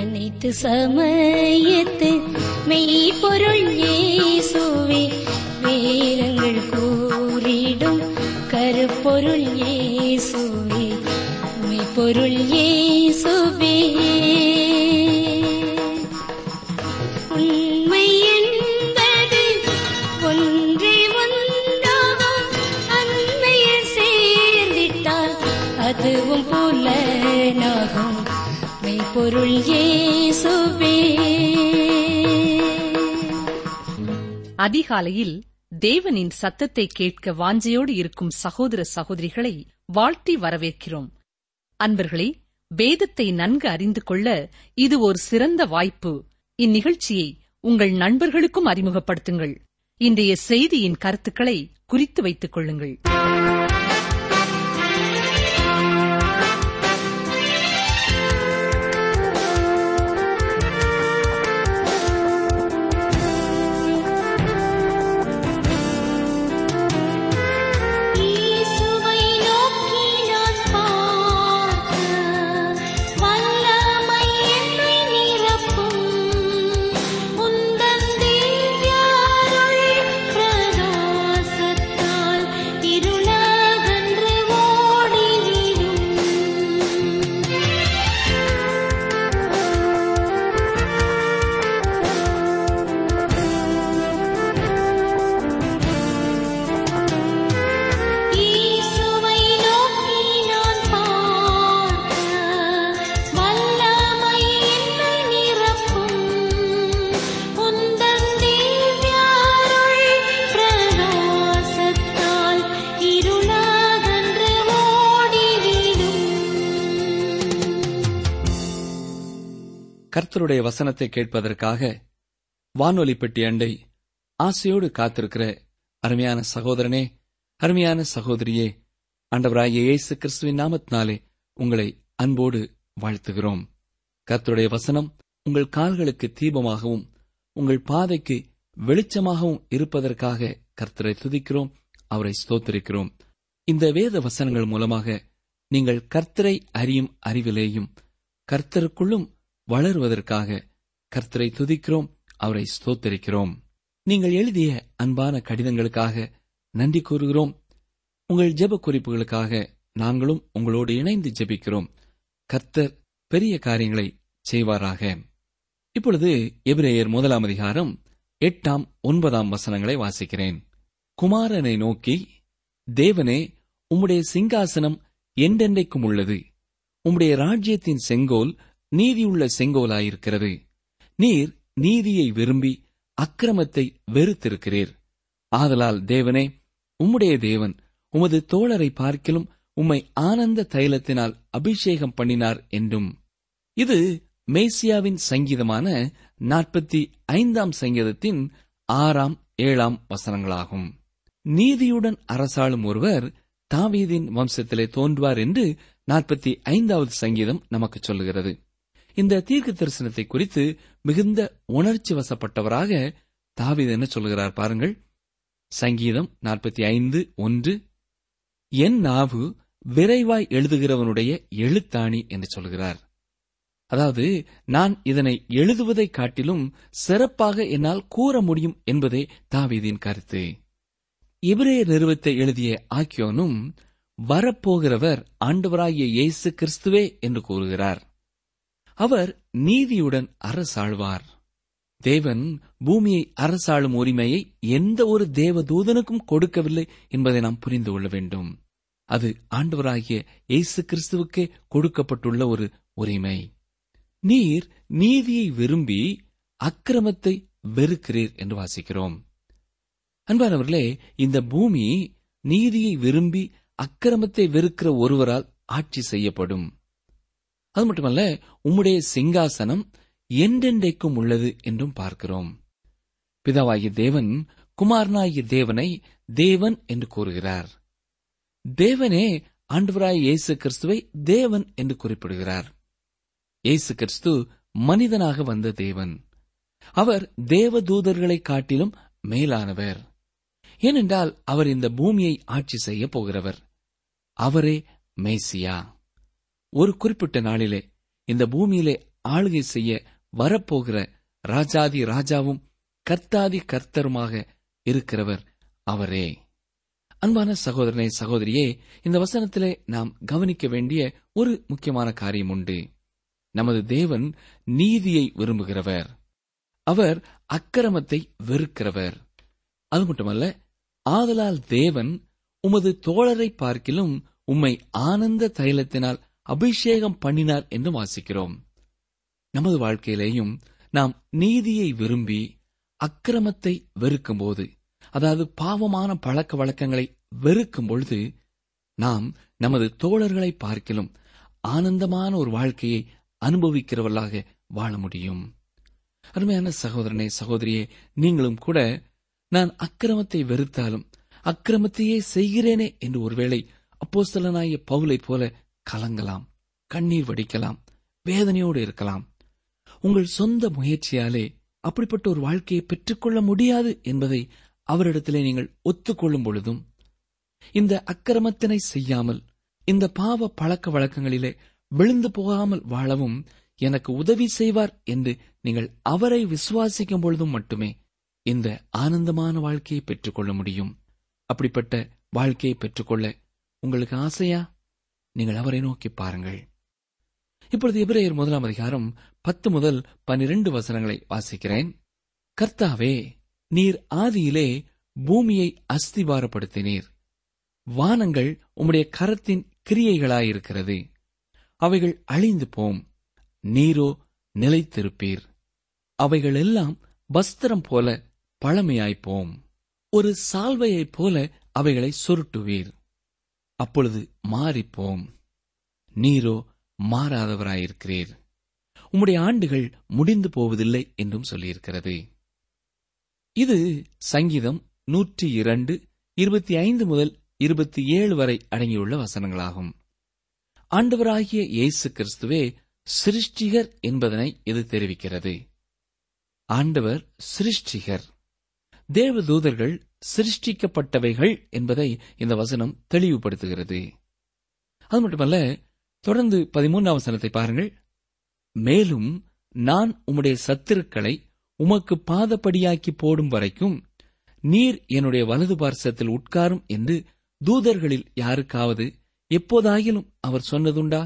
அனைத்து சமயத்து மெய்ப்பொருள் இயேசுவே வேதங்கள் பொருள் ஏசுவே. உண்மை அதிகாலையில் தேவனின் சத்தத்தை கேட்க வாஞ்சையோடு இருக்கும் சகோதர சகோதரிகளை வாழ்த்தி வரவேற்கிறோம். அன்பர்களே வேதத்தை நன்கு அறிந்து கொள்ள இது ஒரு சிறந்த வாய்ப்பு. இந்நிகழ்ச்சியை உங்கள் நண்பர்களுக்கும் அறிமுகப்படுத்துங்கள். இன்றைய செய்தியின் கருத்துக்களை குறித்து வைத்துக் கொள்ளுங்கள். கர்த்தருடைய வசனத்தை கேட்பதற்காக வானொலி பெட்டி அண்டை ஆசையோடு காத்திருக்கிற அருமையான சகோதரனே அருமையான சகோதரியே ஆண்டவராகிய இயேசு கிறிஸ்துவின் நாமத்தினாலே உங்களை அன்போடு வாழ்த்துகிறோம். கர்த்தருடைய வசனம் உங்கள் கால்களுக்கு தீபமாகவும் உங்கள் பாதைக்கு வெளிச்சமாகவும் இருப்பதற்காக கர்த்தரை துதிக்கிறோம் அவரை ஸ்தோத்தரிக்கிறோம். இந்த வேத வசனங்கள் மூலமாக நீங்கள் கர்த்தரை அறியும் அறிவிலேயும் கர்த்தருக்குள்ளும் வளருவதற்காக கர்த்தரை துதிக்கிறோம் அவரை ஸ்தோத்தரிக்கிறோம். நீங்கள் எழுதிய அன்பான கடிதங்களுக்காக நன்றி கூறுகிறோம். உங்கள் ஜெப குறிப்புகளுக்காக நாங்களும் உங்களோடு இணைந்து ஜெபிக்கிறோம். கர்த்தர் பெரிய காரியங்களை செய்வாராக. இப்பொழுது எபிரேயர் முதலாம் அதிகாரம் எட்டாம் ஒன்பதாம் வசனங்களை வாசிக்கிறேன். குமாரனை நோக்கி தேவனே உம்முடைய சிங்காசனம் என்றென்றைக்கும் உள்ளது. உம்முடைய ராஜ்யத்தின் செங்கோல் நீதியுள்ள செங்கோலாயிருக்கிறது. நீர் நீதியை விரும்பி அக்கிரமத்தை வெறுத்திருக்கிறீர். ஆதலால் தேவனே உம்முடைய தேவன் உமது தோழரை பார்க்கிலும் உம்மை ஆனந்த தைலத்தினால் அபிஷேகம் பண்ணினார் என்றும். இது மேசியாவின் சங்கீதமான நாற்பத்தி ஐந்தாம் சங்கீதத்தின் ஆறாம் ஏழாம் வசனங்களாகும். நீதியுடன் அரசாளும் ஒருவர் தாவீதின் வம்சத்திலே தோன்றுவார் என்று நாற்பத்தி ஐந்தாவது சங்கீதம் நமக்கு சொல்லுகிறது. இந்த தீர்க்க தரிசனத்தை குறித்து மிகுந்த உணர்ச்சி வசப்பட்டவராக தாவித என்ன சொல்லுகிறார் பாருங்கள். சங்கீதம் நாற்பத்தி ஐந்து ஒன்று. என் நாவு விரைவாய் எழுதுகிறவனுடைய எழுத்தாணி என்று சொல்கிறார் அதாவது நான் இதனை எழுதுவதைக் காட்டிலும் சிறப்பாக என்னால் கூற முடியும் என்பதே தாவீதின் கருத்து. இவரே நிறுவத்தை எழுதிய ஆக்கியோனும் வரப்போகிறவர் ஆண்டவராகிய இயேசு கிறிஸ்துவே என்று கூறுகிறார். அவர் நீதியுடன் அரசாழ்வார். தேவன் பூமியை அரசாளும் உரிமையை எந்த ஒரு தேவதூதனுக்கும் கொடுக்கவில்லை என்பதை நாம் புரிந்து கொள்ள வேண்டும். அது ஆண்டவராகிய இயேசு கிறிஸ்துவுக்கே கொடுக்கப்பட்டுள்ள ஒரு உரிமை. நீர் நீதியை விரும்பி அக்கிரமத்தை வெறுக்கிறீர் என்று வாசிக்கிறோம். அன்பானவர்களே இந்த பூமி நீதியை விரும்பி அக்கிரமத்தை வெறுக்கிற ஒருவரால் ஆட்சி செய்யப்படும். அது மட்டுமல்ல உம்முடைய சிங்காசனம் என்றென்றைக்கும் உள்ளது என்றும் பார்க்கிறோம். பிதாவாகிய தேவன் குமாரனாகிய தேவனை தேவன் என்று கூறுகிறார். தேவனே ஆண்டவராய் இயேசு கிறிஸ்துவை தேவன் என்று குறிப்பிடுகிறார். இயேசு கிறிஸ்து மனிதனாக வந்த தேவன். அவர் தேவதூதர்களை காட்டிலும் மேலானவர். ஏனென்றால் அவர் இந்த பூமியை ஆட்சி செய்ய போகிறவர். அவரே மேசியா. ஒரு குறிப்பிட்ட நாளிலே இந்த பூமியிலே ஆளுகை செய்ய வரப்போகிற ராஜாதி ராஜாவும் கர்த்தாதி கர்த்தருமாக இருக்கிறவர் அவரே. அன்பான சகோதரனே சகோதரியே இந்த வசனத்திலே நாம் கவனிக்க வேண்டிய ஒரு முக்கியமான காரியம் உண்டு. நமது தேவன் நீதியை விரும்புகிறவர். அவர் அக்கிரமத்தை வெறுக்கிறவர். அது மட்டுமல்ல ஆதலால் தேவன் உமது தோழரை பார்க்கிலும் உம்மை ஆனந்த தைலத்தினால் அபிஷேகம் பண்ணினார் என்று வாசிக்கிறோம். நமது வாழ்க்கையிலேயும் நாம் நீதியை விரும்பி அக்கிரமத்தை வெறுக்கும் போது அதாவது பாவமான பழக்க வழக்கங்களை வெறுக்கும் பொழுது நாம் நமது தோழர்களை பார்க்கிலும் ஆனந்தமான ஒரு வாழ்க்கையை அனுபவிக்கிறவர்களாக வாழ முடியும். அருமையான சகோதரனே சகோதரியே நீங்களும் கூட நான் அக்கிரமத்தை வெறுத்தாலும் அக்கிரமத்தையே செய்கிறேனே என்று ஒருவேளை அப்போஸ்தலனாய பவுலைப் போல கலங்கலாம் கண்ணீர் வடிக்கலாம் வேதனையோடு இருக்கலாம். உங்கள் சொந்த முயற்சியாலே அப்படிப்பட்ட ஒரு வாழ்க்கையை பெற்றுக்கொள்ள முடியாது என்பதை அவரிடத்திலே நீங்கள் ஒத்துக்கொள்ளும் பொழுதும் இந்த அக்கிரமத்தினை செய்யாமல் இந்த பாவ பழக்க வழக்கங்களிலே விழுந்து போகாமல் வாழவும் எனக்கு உதவி செய்வார் என்று நீங்கள் அவரை விசுவாசிக்கும் பொழுதும் மட்டுமே இந்த ஆனந்தமான வாழ்க்கையை பெற்றுக்கொள்ள முடியும். அப்படிப்பட்ட வாழ்க்கையை பெற்றுக்கொள்ள உங்களுக்கு ஆசையா? நீங்கள் அவரை நோக்கி பாருங்கள். இப்பொழுது இப்ரேயர் முதலாம் அதிகாரம் பத்து முதல் பனிரெண்டு வசனங்களை வாசிக்கிறேன். கர்த்தாவே நீர் ஆதியிலே பூமியை அஸ்திவாரப்படுத்தினீர் வானங்கள் உம்முடைய கரத்தின் கிரியைகளாயிருக்கிறது. அவைகள் அழிந்து போம் நீரோ நிலைத்திருப்பீர். அவைகள் எல்லாம் வஸ்திரம் போல பழமையாய்ப்போம். ஒரு சால்வையைப் போல அவைகளை சுருட்டுவீர். அப்பொழுது மாறிப்போம். நீரோ மாறாதவராயிருக்கிறீர். உம்முடைய ஆண்டுகள் முடிந்து போவதில்லை என்றும் சொல்லியிருக்கிறது. இது சங்கீதம் நூற்றி இரண்டு இருபத்தி ஐந்து முதல் இருபத்தி ஏழு வரை அடங்கியுள்ள வசனங்களாகும். ஆண்டவராகிய இயேசு கிறிஸ்துவே சிருஷ்டிகர் என்பதனை இது தெரிவிக்கிறது. ஆண்டவர் சிருஷ்டிகர். தேவதூதர்கள் சிருஷ்டிக்கப்பட்டவைகள் என்பதை இந்த வசனம் தெளிவுபடுத்துகிறது. அது மட்டுமல்ல தொடர்ந்து பதிமூன்றாம் வசனத்தை பாருங்கள். மேலும் நான் உம்முடைய சத்துருக்களை உமக்கு பாதப்படியாக்கி போடும் வரைக்கும் நீர் என்னுடைய வலது பார்சத்தில் உட்காரும் என்று தூதர்களில் யாருக்காவது எப்போதாயிலும் அவர் சொன்னதுண்டா?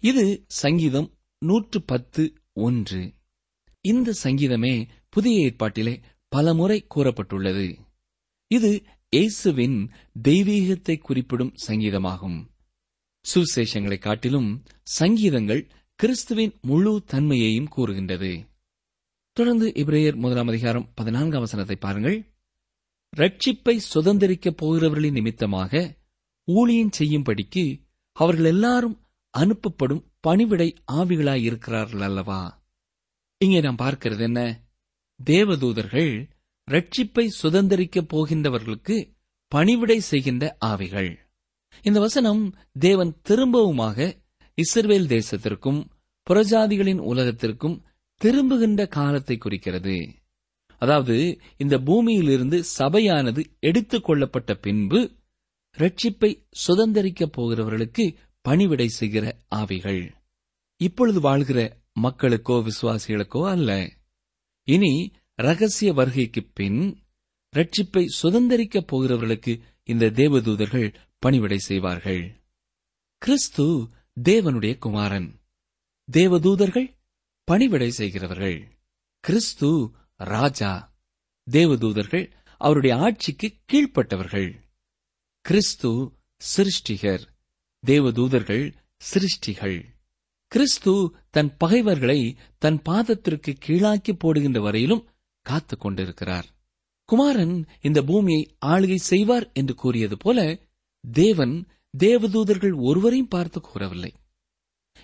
இது சங்கீதம் நூற்று பத்து ஒன்று. இந்த சங்கீதமே புதிய ஏற்பாட்டிலே பலமுறை கூறப்பட்டுள்ளது. இது இயேசுவின் தெய்வீகத்தை குறிப்பிடும் சங்கீதமாகும். சுவிசேஷங்களை காட்டிலும் சங்கீதங்கள் கிறிஸ்துவின் முழு தன்மையையும் கூறுகின்றது. தொடர்ந்து இப்ரேயர் முதலாம் அதிகாரம் பதினான்காம் வசனத்தை பாருங்கள். ரட்சிப்பை சுதந்திரிக்கப் போகிறவர்களின் நிமித்தமாக ஊழியம் செய்யும்படிக்கு அவர்கள் எல்லாரும் அனுப்பப்படும் பணிவிடை ஆவிகளாய் இருக்கிறார்கள் அல்லவா? இங்கே நாம் பார்க்கிறது என்ன? தேவதூதர்கள் ரட்சிப்பை சுதந்திரிக்கப் போகின்றவர்களுக்கு பணிவிடை செய்கின்ற ஆவிகள். இந்த வசனம் தேவன் திரும்பவுமாக இஸ்ரேல் தேசத்திற்கும் புறஜாதிகளின் உலகத்திற்கும் திரும்புகின்ற காலத்தை குறிக்கிறது. அதாவது இந்த பூமியிலிருந்து சபையானது எடுத்துக் கொள்ளப்பட்ட பின்பு ரட்சிப்பை சுதந்திரிக்கப் போகிறவர்களுக்கு பணிவிடை செய்கிற ஆவிகள். இப்பொழுது வாழ்கிற மக்களுக்கோ விசுவாசிகளுக்கோ அல்ல. இனி ரகசிய வருகைக்கு பின் ரட்சிப்பை சுதந்திரிக்கப் போகிறவர்களுக்கு இந்த தேவதூதர்கள் பணிவிடை செய்வார்கள். கிறிஸ்து தேவனுடைய குமாரன். தேவதூதர்கள் பணிவிடை செய்கிறவர்கள். கிறிஸ்து ராஜா. தேவதூதர்கள் அவருடைய ஆட்சிக்கு கீழ்ப்பட்டவர்கள். கிறிஸ்து சிருஷ்டிகர். தேவதூதர்கள் சிருஷ்டிகள். கிறிஸ்து தன் பகைவர்களை தன் பாதத்திற்கு கீழாக்கி போடுகின்ற வரையிலும் காத்துக் கொண்டிருக்கிறார். குமாரன் இந்த பூமியை ஆளுகை செய்வார் என்று கூறியது போல தேவன் தேவதூதர்கள் ஒருவரையும் பார்த்து கூறவில்லை.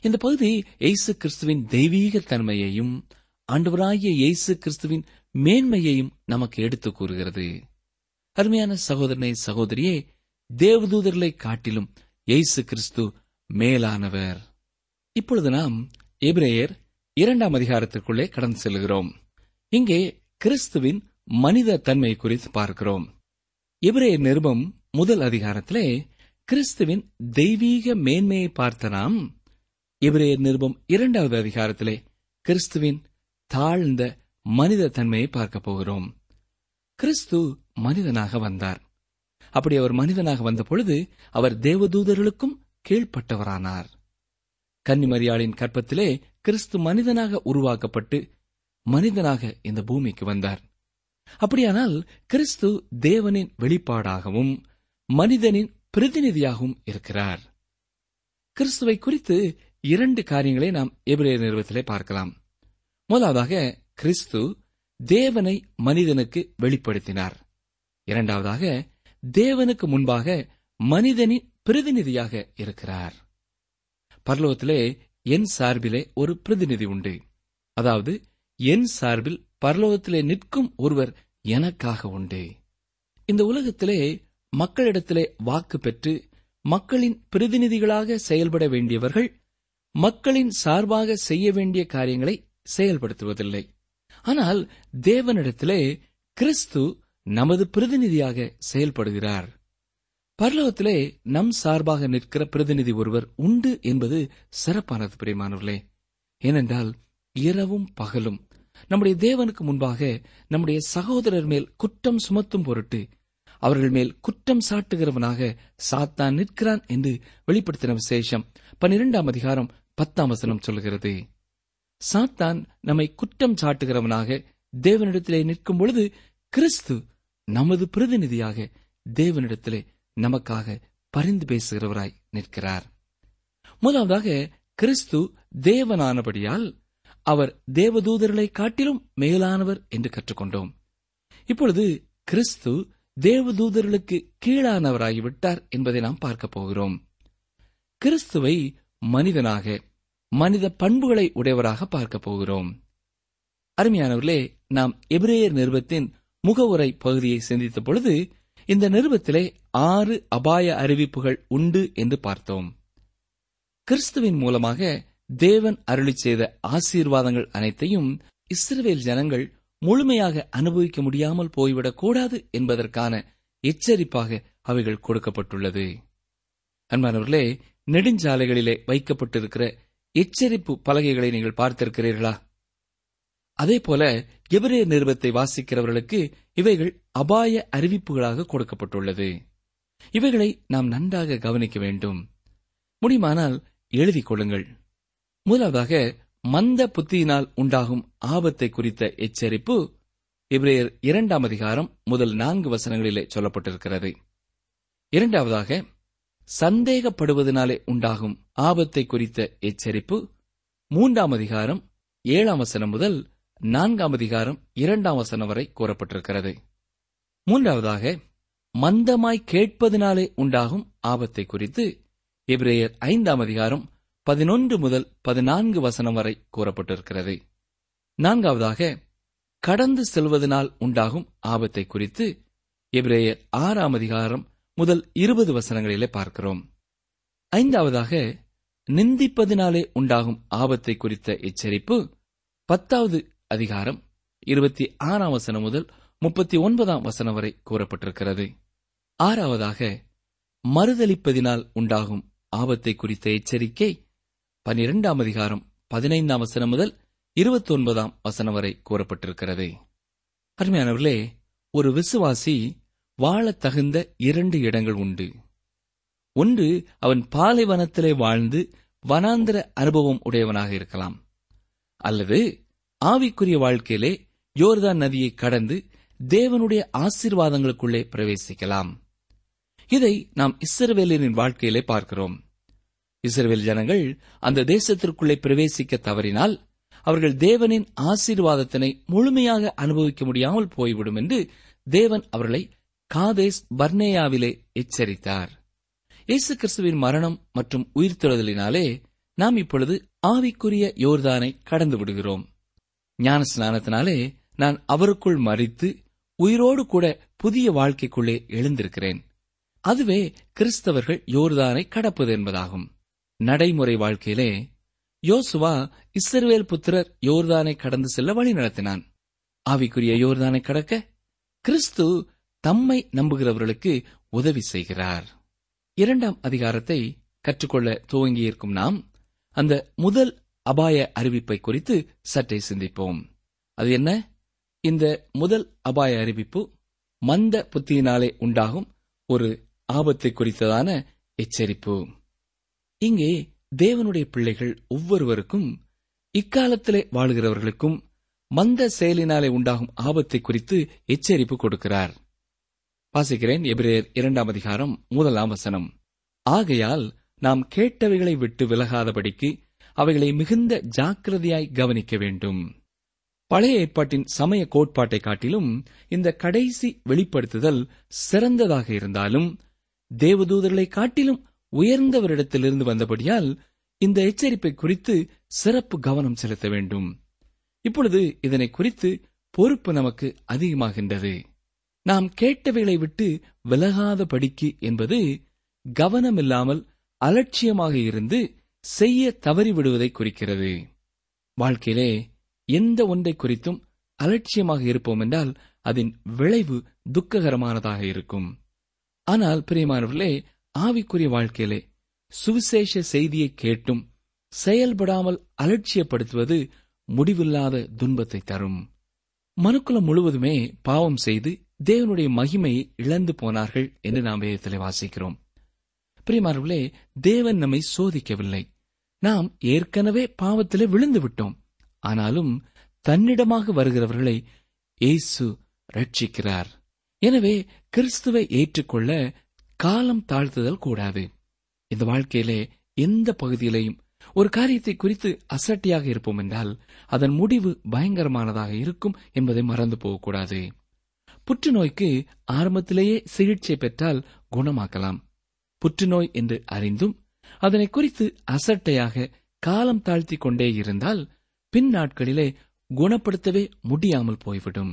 இந்த பகுதி எய்சு கிறிஸ்துவின் தெய்வீக தன்மையையும் ஆண்டவராகிய இயேசு கிறிஸ்துவின் மேன்மையையும் நமக்கு எடுத்துக் கூறுகிறது. அருமையான சகோதரனை சகோதரியே தேவதூதர்களை காட்டிலும் இயேசு கிறிஸ்து மேலானவர். இப்பொழுது நாம் எபிரேயர் இரண்டாம் அதிகாரத்திற்குள்ளே கடந்து செல்கிறோம். இங்கே கிறிஸ்துவின் மனித தன்மை குறித்து பார்க்கிறோம். எபிரேயர் நிருபம் முதல் அதிகாரத்திலே கிறிஸ்துவின் தெய்வீக மேன்மையை பார்த்த நாம் எபிரேயர் நிருபம் இரண்டாவது அதிகாரத்திலே கிறிஸ்துவின் தாழ்ந்த மனித தன்மையை பார்க்க போகிறோம். கிறிஸ்து மனிதனாக வந்தார். அப்படி அவர் மனிதனாக வந்த பொழுது அவர் தேவதூதர்களுக்கும் கீழ்ப்பட்டவரானார். கன்னிமரியாளின் கற்பத்திலே கிறிஸ்து மனிதனாக உருவாக்கப்பட்டு மனிதனாக இந்த பூமிக்கு வந்தார். அப்படியானால் கிறிஸ்து தேவனின் வெளிப்பாடாகவும் மனிதனின் பிரதிநிதியாகவும் இருக்கிறார். கிறிஸ்துவை குறித்து இரண்டு காரியங்களை நாம் எபிரேயர் நிறுவத்திலே பார்க்கலாம். முதலாவதாக கிறிஸ்து தேவனை மனிதனுக்கு வெளிப்படுத்தினார். இரண்டாவதாக தேவனுக்கு முன்பாக மனிதனின் பிரதிநிதியாக இருக்கிறார். பரலோகத்திலே என் சார்பிலே ஒரு பிரதிநிதி உண்டு. அதாவது என் சார்பில் பரலோகத்திலே நிற்கும் ஒருவர் எனக்காக உண்டு. இந்த உலகத்திலே மக்களிடத்திலே வாக்கு பெற்று மக்களின் பிரதிநிதிகளாக செயல்பட வேண்டியவர்கள் மக்களின் சார்பாக செய்ய வேண்டிய காரியங்களை செயல்படுத்துவதில்லை. ஆனால் தேவனிடத்திலே கிறிஸ்து நமது பிரதிநிதியாக செயல்படுகிறார். பரலோகத்திலே நம் சார்பாக நிற்கிற பிரதிநிதி ஒருவர் உண்டு என்பது சிறப்பானது பிரியமானவர்களே. ஏனென்றால் இரவும் பகலும் நம்முடைய தேவனுக்கு முன்பாக நம்முடைய சகோதரர் மேல் குற்றம் சுமத்தும் பொருட்டு அவர்கள் மேல் குற்றம் சாட்டுகிறவனாக சாத்தான் நிற்கிறான் என்று வெளிப்படுத்தின விசேஷம் பன்னிரெண்டாம் அதிகாரம் பத்தாம் வசனம் சொல்கிறது. சாத்தான் நம்மை குற்றம் சாட்டுகிறவனாக தேவனிடத்திலே நிற்கும் பொழுது கிறிஸ்து நமது பிரதிநிதியாக தேவனிடத்திலே நமக்காக பரிந்து பேசுகிறவராய் நிற்கிறார். முதலாவதாக கிறிஸ்து தேவனானபடியால் அவர் தேவதூதர்களை காட்டிலும் மேலானவர் என்று கற்றுக்கொண்டோம். இப்பொழுது கிறிஸ்து தேவதூதர்களுக்கு கீழானவராகிவிட்டார் என்பதை நாம் பார்க்க போகிறோம். கிறிஸ்துவை மனிதனாக மனித பண்புகளை உடையவராக பார்க்கப் போகிறோம். அருமையானவர்களே நாம் எபிரேயர் நிறுவத்தின் முகவுரை பகுதியை சிந்தித்த பொழுது இந்த நிறுவத்திலே ஆறு அபாய அறிவிப்புகள் உண்டு என்று பார்த்தோம். கிறிஸ்துவின் மூலமாக தேவன் அருளி செய்த ஆசீர்வாதங்கள் அனைத்தையும் இஸ்ரேல் ஜனங்கள் முழுமையாக அனுபவிக்க முடியாமல் போய்விடக் கூடாது என்பதற்கான எச்சரிப்பாக அவைகள் கொடுக்கப்பட்டுள்ளது. அன்பானவர்களே நெடுஞ்சாலைகளிலே வைக்கப்பட்டிருக்கிற எச்சரிப்பு பலகைகளை நீங்கள் பார்த்திருக்கிறீர்களா? அதே போல எபிரே நிறுவத்தை வாசிக்கிறவர்களுக்கு இவைகள் அபாய அறிவிப்புகளாக கொடுக்கப்பட்டுள்ளது. இவைகளை நாம் நன்றாக கவனிக்க வேண்டும். முடியுமானால் எழுதிக் கொள்ளுங்கள். முதலாவதாக மந்த புத்தியினால் உண்டாகும் ஆபத்தை குறித்த எச்சரிப்பு இப்ரேயர் இரண்டாம் அதிகாரம் முதல் நான்கு வசனங்களிலே சொல்லப்பட்டிருக்கிறது. இரண்டாவதாக சந்தேகப்படுவதனாலே உண்டாகும் ஆபத்தை குறித்த எச்சரிப்பு மூன்றாம் அதிகாரம் ஏழாம் வசனம் முதல் நான்காம் அதிகாரம் இரண்டாம் வசனம் வரை கூறப்பட்டிருக்கிறது. மூன்றாவதாக மந்தமாய் கேட்பதினாலே உண்டாகும் ஆபத்தை குறித்து எபிரேயர் ஐந்தாம் அதிகாரம் பதினொன்று முதல் பதினான்கு வசனம் வரை கூறப்பட்டிருக்கிறது. நான்காவதாக கடந்து செல்வதனால் உண்டாகும் ஆபத்தை குறித்து எபிரேயர் ஆறாம் அதிகாரம் முதல் இருபது வசனங்களிலே பார்க்கிறோம். ஐந்தாவதாக நிந்திப்பதினாலே உண்டாகும் ஆபத்தை குறித்த எச்சரிப்பு பத்தாவது அதிகாரம் இருபத்தி ஆறாம் வசனம் முதல் முப்பத்தி ஒன்பதாம் வசனம் வரை கூறப்பட்டிருக்கிறது. ஆறாவதாக மறுதளிப்பதினால் உண்டாகும் ஆபத்தை குறித்த எச்சரிக்கை பனிரெண்டாம் அதிகாரம் பதினைந்தாம் வசனம் முதல் இருபத்தி ஒன்பதாம் வசனம் வரை கூறப்பட்டிருக்கிறது. அருமையானவர்களே ஒரு விசுவாசி வாழத் தகுந்த இரண்டு இடங்கள் உண்டு. ஒன்று அவன் பாலைவனத்திலே வாழ்ந்து வனாந்திர அனுபவம் உடையவனாக இருக்கலாம். அல்லது ஆவிக்குரிய வாழ்க்கையிலே யோர்தான் நதியை கடந்து தேவனுடைய ஆசீர்வாதங்களுக்குள்ளே பிரவேசிக்கலாம். இதை நாம் இஸ்ரவேலரின் வாழ்க்கையிலே பார்க்கிறோம். இஸ்ரவேல் ஜனங்கள் அந்த தேசத்திற்குள்ளே பிரவேசிக்க தவறினால் அவர்கள் தேவனின் ஆசீர்வாதத்தினை முழுமையாக அனுபவிக்க முடியாமல் போய்விடும் என்று தேவன் அவர்களை காதேஸ் பர்னேயாவிலே எச்சரித்தார். இயேசு கிறிஸ்துவின் மரணம் மற்றும் உயிர்த்தெழுதலினாலே நாம் இப்பொழுது ஆவிக்குரிய யோர்தானை கடந்து விடுகிறோம். ஞான ஸ்நானத்தினாலே நான் அவருக்குள் மறித்து உயிரோடு கூட புதிய வாழ்க்கைக்குள்ளே எழுந்திருக்கிறேன். அதுவே கிறிஸ்தவர்கள் யோர்தானை கடப்பது என்பதாகும். நடைமுறை வாழ்க்கையிலே யோசுவா இஸ்ரவேல் புத்திரர் யோர்தானை கடந்து செல்ல வழி நடத்தினான். ஆவிக்குரிய யோர்தானை கடக்க கிறிஸ்து தம்மை நம்புகிறவர்களுக்கு உதவி செய்கிறார். இரண்டாம் அதிகாரத்தை கற்றுக்கொள்ள துவங்கியிருக்கும் நாம் அந்த முதல் அபாய அறிவிப்பை குறித்து சற்றே சிந்திப்போம். அது என்ன? இந்த முதல் அபாய அறிவிப்பு மந்த புத்தியினாலே உண்டாகும் ஒரு ஆபத்தை குறித்ததான எச்சரிப்பு. இங்கே தேவனுடைய பிள்ளைகள் ஒவ்வொருவருக்கும் இக்காலத்திலே வாழுகிறவர்களுக்கும் மந்த செயலினாலே உண்டாகும் ஆபத்தை குறித்து எச்சரிப்பு கொடுக்கிறார். வாசிக்கிறேன் எபிரேயர் இரண்டாம் அதிகாரம் முதலாம் வசனம். ஆகையால் நாம் கேட்டவைகளை விட்டு விலகாதபடிக்கு அவைகளை மிகுந்த ஜாக்கிரதையாய் கவனிக்க வேண்டும். பழைய ஏற்பாட்டின் சமய கோட்பாட்டை காட்டிலும் இந்த கடைசி வெளிப்படுத்துதல் சிறந்ததாக இருந்தாலும் தேவதூதர்களை காட்டிலும் உயர்ந்தவரிடத்திலிருந்து வந்தபடியால் இந்த எச்சரிப்பை குறித்து சிறப்பு கவனம் செலுத்த வேண்டும். இப்பொழுது இதனை குறித்து பொறுப்பு நமக்கு அதிகமாகின்றது. நாம் கேட்டவைகளை விட்டு விலகாத படிக்கு என்பது கவனமில்லாமல் அலட்சியமாக இருந்து செய்ய தவறிவிடுவதை குறிக்கிறது. வாழ்க்கையிலே எந்த ஒன்றை குறித்தும் அலட்சியமாக இருப்போம் என்றால் அதன் விளைவு துக்ககரமானதாக இருக்கும். ஆனால் பிரியமானவர்களே ஆவிக்குரிய வாழ்க்கையிலே சுவிசேஷ செய்தியை கேட்டும் செயல்படாமல் அலட்சியப்படுத்துவது முடிவில்லாத துன்பத்தை தரும். மனுக்குலம் முழுவதுமே பாவம் செய்து தேவனுடைய மகிமையை இழந்து போனார்கள் என்று நாம் வேதத்தில் வாசிக்கிறோம். பிரியமானவர்களே தேவன் நம்மை சோதிக்கவில்லை. நாம் ஏற்கனவே பாவத்திலே விழுந்து விட்டோம் ஆனாலும் தன்னிடமாக வருகிறவர்களை இயேசு ரட்சிக்கிறார் எனவே கிறிஸ்துவை ஏற்றுக்கொள்ள காலம் தாழ்த்துதல் கூடாது. இந்த வாழ்க்கையிலே எந்த பகுதியிலையும் ஒரு காரியத்தை குறித்து அசட்டியாக இருப்போம் என்றால் அதன் முடிவு பயங்கரமானதாக இருக்கும் என்பதை மறந்து போகக்கூடாது. புற்றுநோய்க்கு ஆரம்பத்திலேயே சிகிச்சை பெற்றால் குணமாக்கலாம். புற்றுநோய் என்று அறிந்தும் அதனை குறித்து அசட்டையாக காலம் தாழ்த்தி கொண்டே இருந்தால் பின் நாட்களிலே குணப்படுத்தவே முடியாமல் போய்விடும்.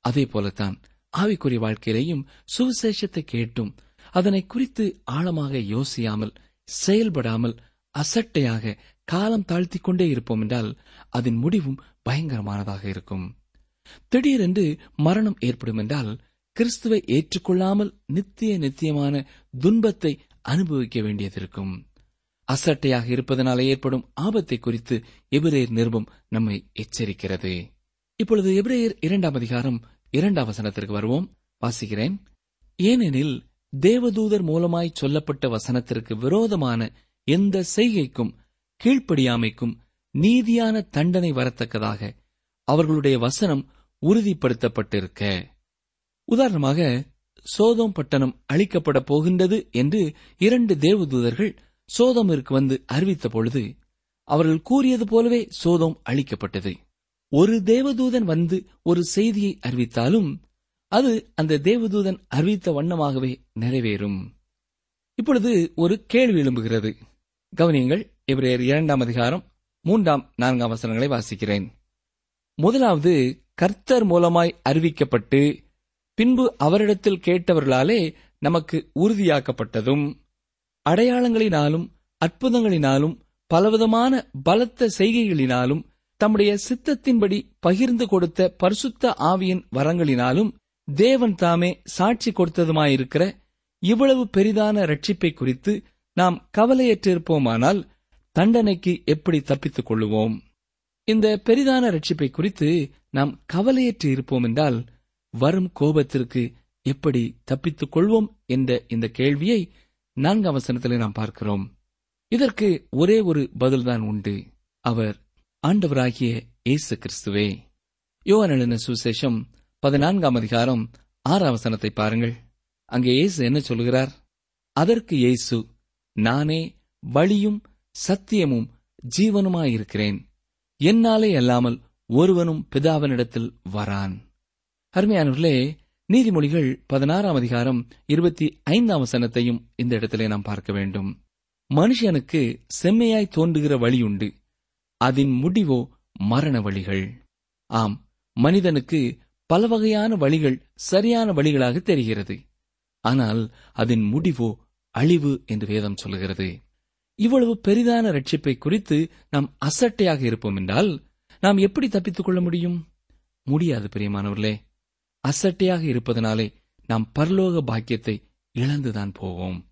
அதே போலத்தான் ஆவிக்குறி வாழ்க்கையிலேயும் சுவிசேஷத்தை கேட்டும். அதனை குறித்து ஆழமாக யோசியாமல் செயல்படாமல் அசட்டையாக காலம் தாழ்த்திக் கொண்டே இருப்போம் என்றால் அதன் முடிவும் பயங்கரமானதாக இருக்கும். திடீரென்று மரணம் ஏற்படும் என்றால் கிறிஸ்துவை ஏற்றுக்கொள்ளாமல் நித்திய நித்தியமான துன்பத்தை அனுபவிக்க வேண்டியதிருக்கும். அசட்டையாக இருப்பதனால் ஏற்படும் ஆபத்தை குறித்து எபிரேயர் நிருபம் நம்மை எச்சரிக்கிறது. இப்பொழுது எபிரேயர் இரண்டாம் அதிகாரம் இரண்டாம் வசனத்திற்கு வருவோம். வாசிக்கிறேன். ஏனெனில் தேவதூதர் மூலமாய் சொல்லப்பட்ட வசனத்திற்கு விரோதமான எந்த செய்கைக்கும் கீழ்ப்படியாமைக்கும் நீதியான தண்டனை வரத்தக்கதாக அவர்களுடைய வசனம் உறுதிப்படுத்தப்பட்டிருக்க. உதாரணமாக சோதோம் பட்டணம் அழிக்கப்பட போகின்றது என்று இரண்டு தேவதூதர்கள் சோதோமிற்கு வந்து அறிவித்த பொழுது அவர்கள் கூறியது போலவே சோதோம் அளிக்கப்பட்டது ஒரு தேவதூதன் வந்து ஒரு செய்தியை அறிவித்தாலும் அது அந்த தேவதூதன் அறிவித்த வண்ணமாகவே நிறைவேறும். இப்பொழுது ஒரு கேள்வி எழும்புகிறது. கவனியங்கள் இவரையர் இரண்டாம் அதிகாரம் மூன்றாம் நான்காம் வசனங்களை வாசிக்கிறேன். முதலாவது கர்த்தர் மூலமாய் அறிவிக்கப்பட்டு பின்பு அவரிடத்தில் கேட்டவர்களாலே நமக்கு உறுதியாக்கப்பட்டதும். அடையாளங்களினாலும் அற்புதங்களினாலும் பலவிதமான பலத்த செய்கைகளினாலும் தம்முடைய சித்தத்தின்படி பகிர்ந்து கொடுத்த பரிசுத்த ஆவியின் வரங்களினாலும் தேவன் தாமே சாட்சி கொடுத்ததுமாயிருக்கிற இவ்வளவு பெரிதான ரட்சிப்பை குறித்து நாம் கவலையற்றிருப்போமானால் தண்டனைக்கு எப்படி தப்பித்துக் கொள்ளுவோம்? இந்த பெரிதான ரட்சிப்பை குறித்து நாம் கவலையற்று இருப்போம் என்றால் வரும் கோபத்திற்கு எப்படி தப்பித்துக் கொள்வோம் என்ற இந்த கேள்வியை நான்காம் வசனத்திலே நாம் பார்க்கிறோம். இதற்கு ஒரே ஒரு பதில்தான் உண்டு. அவர் ஆண்டவராகிய இயேசு கிறிஸ்துவே. யோவான் சுசேஷம் பதினான்காம் அதிகாரம் ஆறாம் வசனத்தை பாருங்கள். அங்கே இயேசு என்ன சொல்கிறார்? அதற்கு இயேசு நானே வழியும் சத்தியமும் ஜீவனுமாயிருக்கிறேன். என்னாலே அல்லாமல் ஒருவனும் பிதாவனிடத்தில் வரான். அருமையானவர்களே நீதிமொழிகள் பதினாறாம் அதிகாரம் இருபத்தி ஐந்தாம் வசனத்தையும் இந்த இடத்திலே நாம் பார்க்க வேண்டும். மனுஷனுக்கு செம்மையாய் தோன்றுகிற வழியுண்டு அதன் முடிவோ மரண வழிகள். ஆம் மனிதனுக்கு பல வகையான வழிகள் சரியான வழிகளாக தெரிகிறது. ஆனால் அதன் முடிவோ அழிவு என்று வேதம் சொல்கிறது இவ்வளவு பெரிதான ரட்சிப்பை குறித்து நாம் அசட்டையாக இருப்போம் என்றால் நாம் எப்படி தப்பித்துக் கொள்ள முடியும்? முடியாது பிரியமானவர்களே. அசட்டையாக இருப்பதனாலே நாம் பரலோக பாக்கியத்தை இழந்துதான் போவோம்.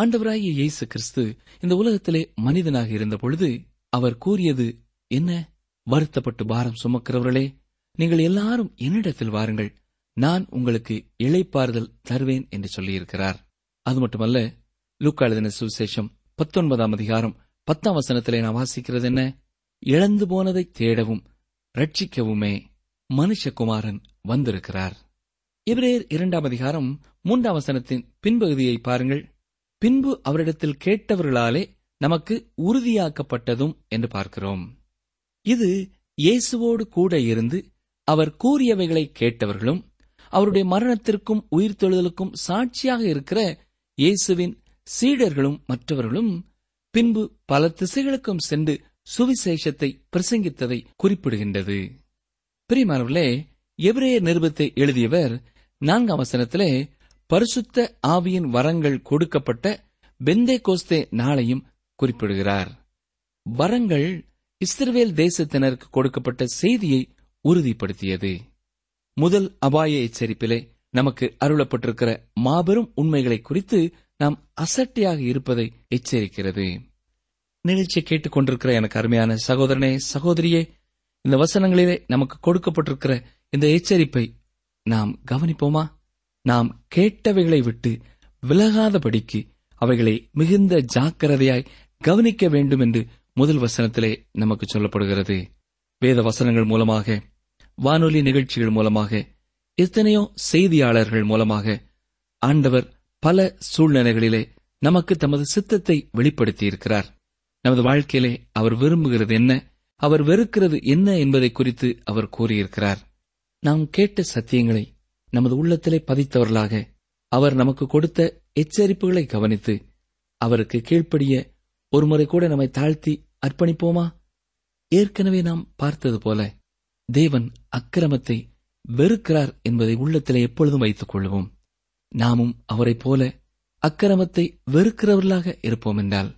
ஆண்டவராகிய இயேசு கிறிஸ்து இந்த உலகத்திலே மனிதனாக இருந்த பொழுது அவர் கூறியது என்ன? வருத்தப்பட்டு பாரம் சுமக்கிறவர்களே நீங்கள் எல்லாரும் என்னிடத்தில் வாருங்கள். நான் உங்களுக்கு இழைப்பாறுதல் தருவேன் என்று சொல்லியிருக்கிறார். அது மட்டுமல்ல லூக்கா சுவிசேஷம் பத்தொன்பதாம் அதிகாரம் பத்தாம் வசனத்திலே நான் வாசிக்கிறது என்ன? இழந்து போனதை தேடவும் ரட்சிக்கவுமே மனுஷகுமாரன் வந்திருக்கிறார். இவரேர் இரண்டாம் அதிகாரம் மூன்றாம் வசனத்தின் பின்பகுதியை பாருங்கள். பின்பு அவரிடத்தில் கேட்டவர்களாலே நமக்கு உறுதியாக்கப்பட்டதும் என்று பார்க்கிறோம். இது இயேசுவோடு கூட இருந்து அவர் கூறியவைகளை கேட்டவர்களும் அவருடைய மரணத்திற்கும் உயிர்த்தெழுதலுக்கும் சாட்சியாக இருக்கிற இயேசுவின் சீடர்களும் மற்றவர்களும் பின்பு பல திசைகளுக்கும் சென்று சுவிசேஷத்தை பிரசங்கித்ததை குறிப்பிடுகின்றது. பிரிமானவர்களே எபிரேயர் நிருபத்தை எழுதியவர் நான்காம் வசனத்திலே பரிசுத்த ஆவியின் வரங்கள் கொடுக்கப்பட்ட பெந்தே கோஸ்தே நாளையும் குறிப்பிடுகிறார். வரங்கள் இஸ்ரவேல் தேசத்தினருக்கு கொடுக்கப்பட்ட செய்தியை உறுதிப்படுத்தியது. முதல் அபாய எச்சரிப்பிலே நமக்கு அருளப்பட்டிருக்கிற மாபெரும் உண்மைகளை குறித்து நாம் அசட்டையாக இருப்பதை எச்சரிக்கிறது. நிகழ்ச்சியை கேட்டுக் கொண்டிருக்கிற எனக்கு அருமையான சகோதரனே சகோதரியே இந்த வசனங்களிலே நமக்கு கொடுக்கப்பட்டிருக்கிற இந்த எச்சரிப்பை நாம் கவனிப்போமா? நாம் கேட்டவைகளை விட்டு விலகாதபடிக்கு அவைகளை மிகுந்த ஜாக்கிரதையாய் கவனிக்க வேண்டும் என்று முதல் வசனத்திலே நமக்கு சொல்லப்படுகிறது. வேத வசனங்கள் மூலமாக வானொலி நிகழ்ச்சிகள் மூலமாக எத்தனையோ செய்தியாளர்கள் மூலமாக ஆண்டவர் பல சூழ்நிலைகளிலே நமக்கு தமது சித்தத்தை வெளிப்படுத்தியிருக்கிறார். நமது வாழ்க்கையிலே அவர் விரும்புகிறது என்ன அவர் வெறுக்கிறது என்ன என்பதை குறித்து அவர் கூறியிருக்கிறார். நாம் கேட்ட சத்தியங்களை நமது உள்ளத்திலே பதித்தவர்களாக அவர் நமக்கு கொடுத்த எச்சரிப்புகளை கவனித்து அவருக்கு கீழ்ப்படிய ஒருமுறை கூட நம்மை தாழ்த்தி அர்ப்பணிப்போமா? ஏற்கனவே நாம் பார்த்தது போல தேவன் அக்கிரமத்தை வெறுக்கிறார் என்பதை உள்ளத்திலே எப்பொழுதும் வைத்துக் கொள்வோம். நாமும் அவரைப் போல அக்கிரமத்தை வெறுக்கிறவர்களாக இருப்போம் என்றால்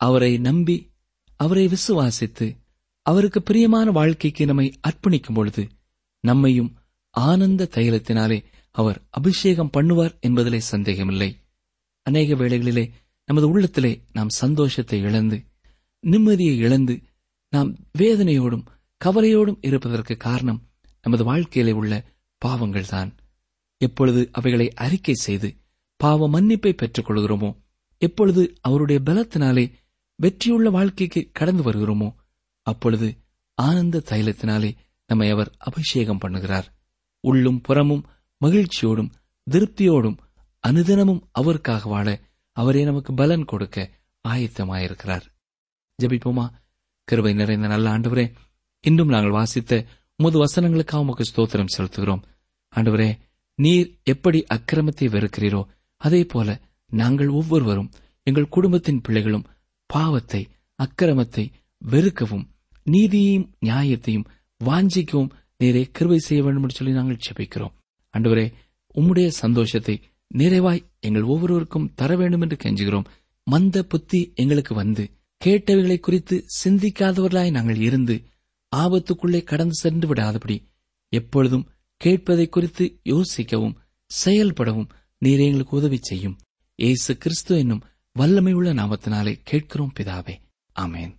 அவரை நம்பி அவரை விசுவாசித்து அவருக்கு பிரியமான வாழ்க்கைக்கு நம்மை அர்ப்பணிக்கும் பொழுது நம்மையும் ஆனந்த தைலத்தினாலே அவர் அபிஷேகம் பண்ணுவார் என்பதிலே சந்தேகமில்லை. அநேக வேளைகளிலே நமது உள்ளத்திலே நாம் சந்தோஷத்தை இழந்து நிம்மதியை இழந்து நாம் வேதனையோடும் கவலையோடும் இருப்பதற்கு காரணம் நமது வாழ்க்கையிலே உள்ள பாவங்கள் தான் எப்பொழுது அவைகளை அறிக்கை செய்து பாவ மன்னிப்பை பெற்றுக் கொள்கிறோமோ எப்பொழுது அவருடைய பலத்தினாலே வெற்றியுள்ள வாழ்க்கைக்கு கடந்து வருகிறோமோ அப்பொழுது ஆனந்த தைலத்தினாலே நம்மை அவர் அபிஷேகம் பண்ணுகிறார். உள்ளும் புறமும் மகிழ்ச்சியோடும் திருப்தியோடும் அனுதினமும் அவருக்காக வாழ அவரே நமக்கு பலன் கொடுக்க ஆயத்தமாயிருக்கிறார். ஜபிப்போமா? கிருபை நிறைந்த நல்ல ஆண்டவரே இன்றும் நாங்கள் வாசித்த உமது வசனங்களுக்காக உமக்கு ஸ்தோத்திரம் செலுத்துகிறோம். ஆண்டவரே நீர் எப்படி அக்கிரமத்தை வெறுக்கிறீரோ அதே போல நாங்கள் ஒவ்வொருவரும் எங்கள் குடும்பத்தின் பிள்ளைகளும் பாவத்தை அக்கிரமத்தை வெறுக்கவும் நீதியையும் நியாயத்தையும் வாஞ்சிக்கவும் நீரே கிருவை செய்ய வேண்டும் என்று சொல்லி நாங்கள் செபிக்கிறோம் அன்றுவரே உம்முடைய சந்தோஷத்தை நிறைவாய் எங்கள் ஒவ்வொருவருக்கும் தர வேண்டும் என்று கெஞ்சுகிறோம். மந்த புத்தி எங்களுக்கு வந்து கேட்டவைகளை குறித்து சிந்திக்காதவர்களாய் நாங்கள் இருந்து ஆபத்துக்குள்ளே கடந்து சென்று விடாதபடி எப்பொழுதும் கேட்பதை குறித்து யோசிக்கவும் செயல்படவும் நீரே எங்களுக்கு உதவி செய்யும். ஏசு கிறிஸ்து என்னும் வல்லமை உள்ள நாமத்தினாலே கேட்கிறோம் பிதாவே. ஆமேன்.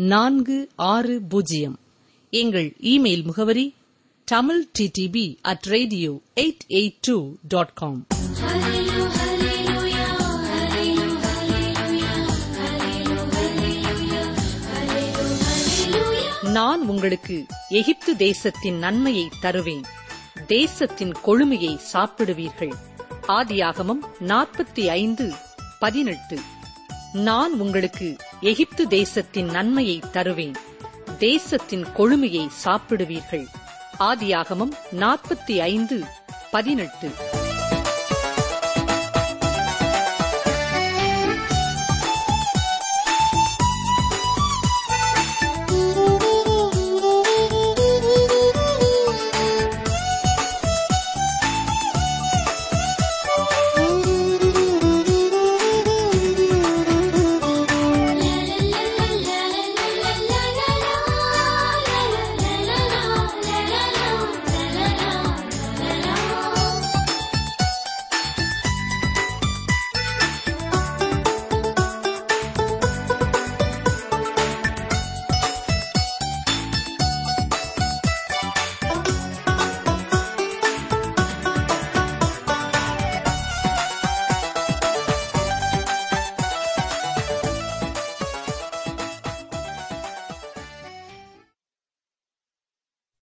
நான்கு ஆறு பூஜ்ஜியம். எங்கள் இமெயில் முகவரி Tamil DTP at radio eight eight two dot com நான் உங்களுக்கு எகிப்து தேசத்தின் நன்மையை தருவேன். தேசத்தின் கொழுமையை சாப்பிடுவீர்கள். ஆதியாகமம் நாற்பத்தி ஐந்து பதினெட்டு. நான் உங்களுக்கு எகிப்து தேசத்தின் நன்மையை தருவேன். தேசத்தின் கொழுமையை சாப்பிடுவீர்கள். ஆதியாகமம் நாற்பத்தி ஐந்து பதினெட்டு.